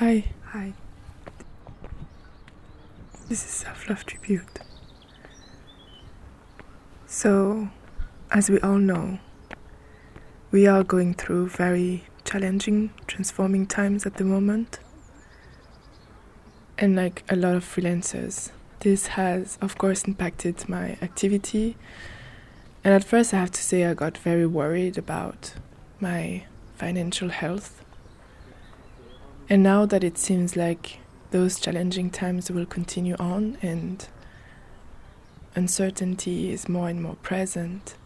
Hi. Hi. This is Self Love Tribute. So, as we all know, we are going through very challenging, transforming times at the moment. And like a lot of freelancers, this has, of course, impacted my activity. And at first, I have to say, I got very worried about my financial health. And now that it seems like those challenging times will continue on and uncertainty is more and more present,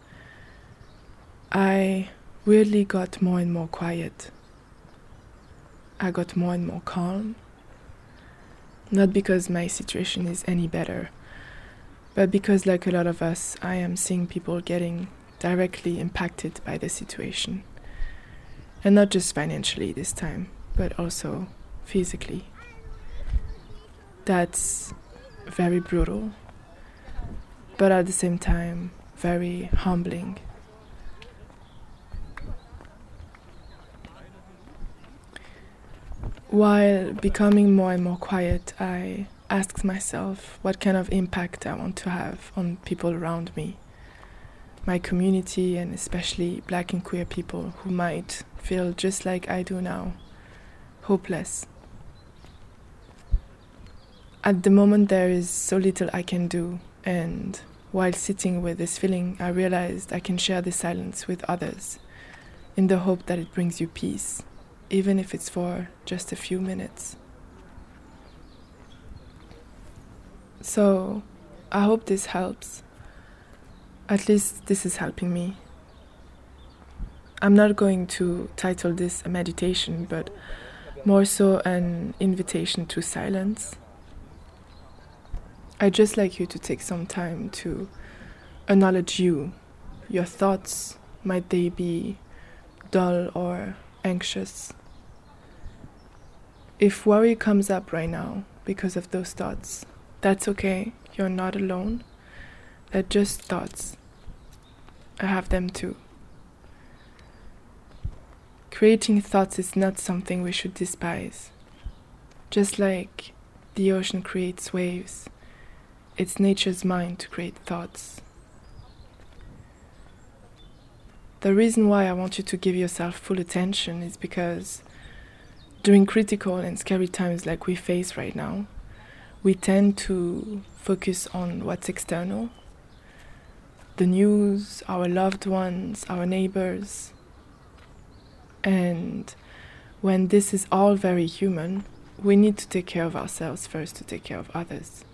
I weirdly got more and more quiet. I got more and more calm. Not because my situation is any better, but because, like a lot of us, I am seeing people getting directly impacted by the situation. And not just financially this time, but also physically. That's very brutal, but at the same time, very humbling. While becoming more and more quiet, I asked myself what kind of impact I want to have on people around me, my community, and especially black and queer people who might feel just like I do now, hopeless. At the moment, there is so little I can do, and while sitting with this feeling, I realized I can share this silence with others in the hope that it brings you peace even if it's for just a few minutes. So, I hope this helps. At least this is helping me. I'm not going to title this a meditation, but more so an invitation to silence. I'd just like you to take some time to acknowledge you, your thoughts. Might they be dull or anxious. If worry comes up right now because of those thoughts, that's okay. You're not alone. They're just thoughts. I have them too. Creating thoughts is not something we should despise. Just like the ocean creates waves, it's nature's mind to create thoughts. The reason why I want you to give yourself full attention is because during critical and scary times like we face right now, we tend to focus on what's external the news, our loved ones, our neighbors. And when this is all very human, we need to take care of ourselves first to take care of others.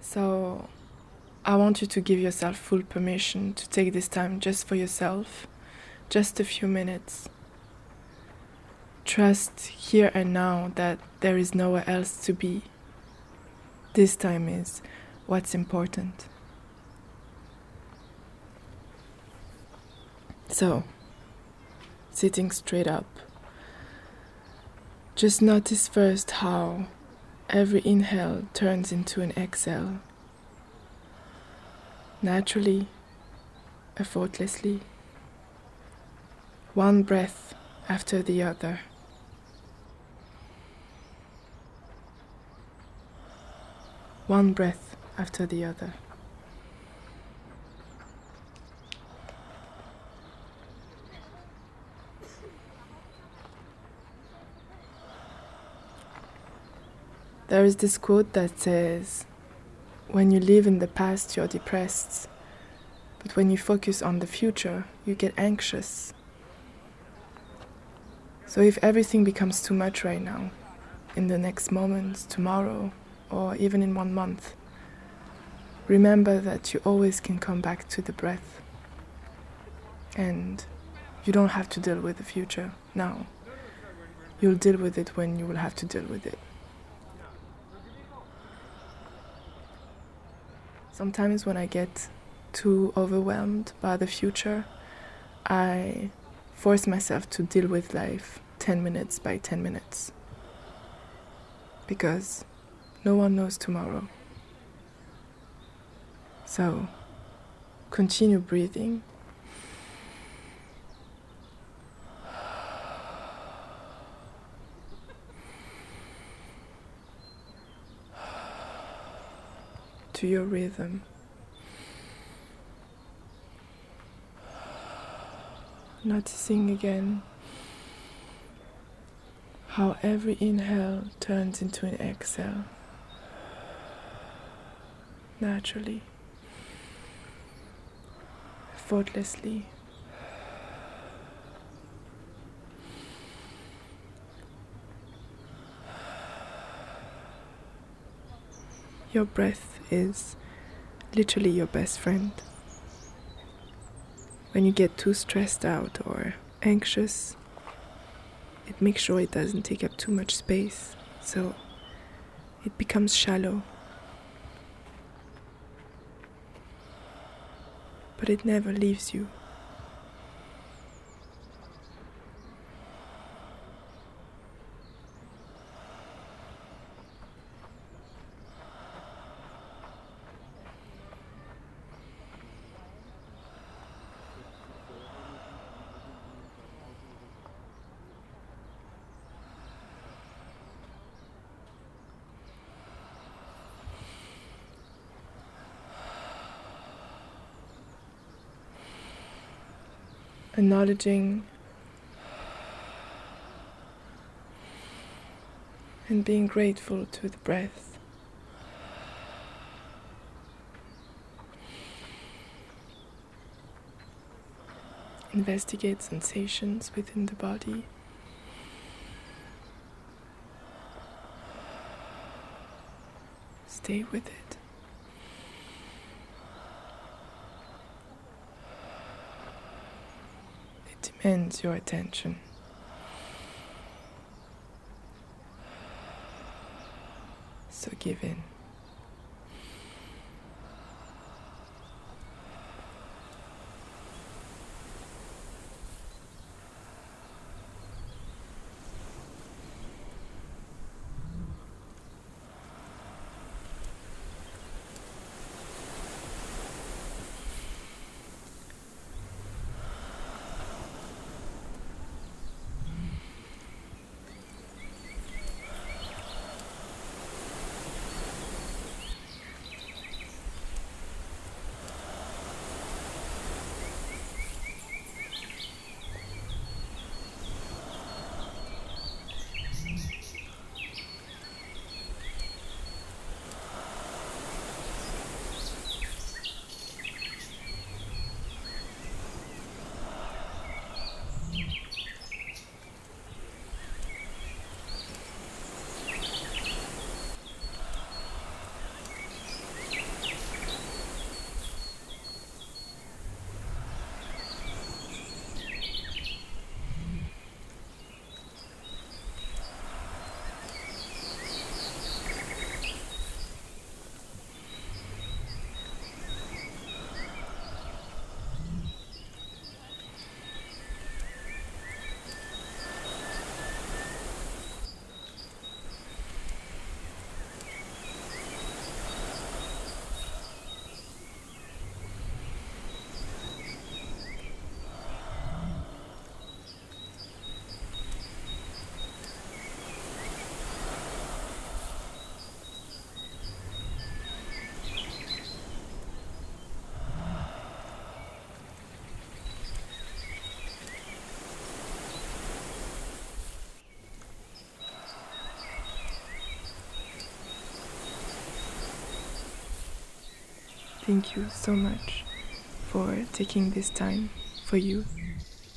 So I want you to give yourself full permission to take this time just for yourself, just a few minutes. Trust here and now that there is nowhere else to be. This time is what's important. So, sitting straight up, just notice first how Every inhale turns into an exhale. Naturally, effortlessly. One breath after the other. One breath after the other. There is this quote that says, When you live in the past, you're depressed. But when you focus on the future, you get anxious. So if everything becomes too much right now, in the next moment, tomorrow, or even in one month, remember that you always can come back to the breath. And you don't have to deal with the future now. You'll deal with it when you will have to deal with it. Sometimes when I get too overwhelmed by the future, I force myself to deal with life 10 minutes by 10 minutes. Because no one knows tomorrow. So, continue breathing. To your rhythm. Noticing again how every inhale turns into an exhale naturally, effortlessly. Your breath is literally your best friend. When you get too stressed out or anxious, it makes sure it doesn't take up too much space, so it becomes shallow. But it never leaves you. Acknowledging and being grateful to the breath. Investigate sensations within the body. Stay with it. Demands your attention. So give in. Thank you so much for taking this time for you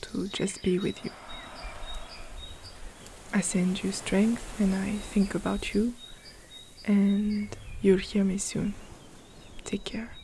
to just be with you. I send you strength and I think about you, and you'll hear me soon. Take care.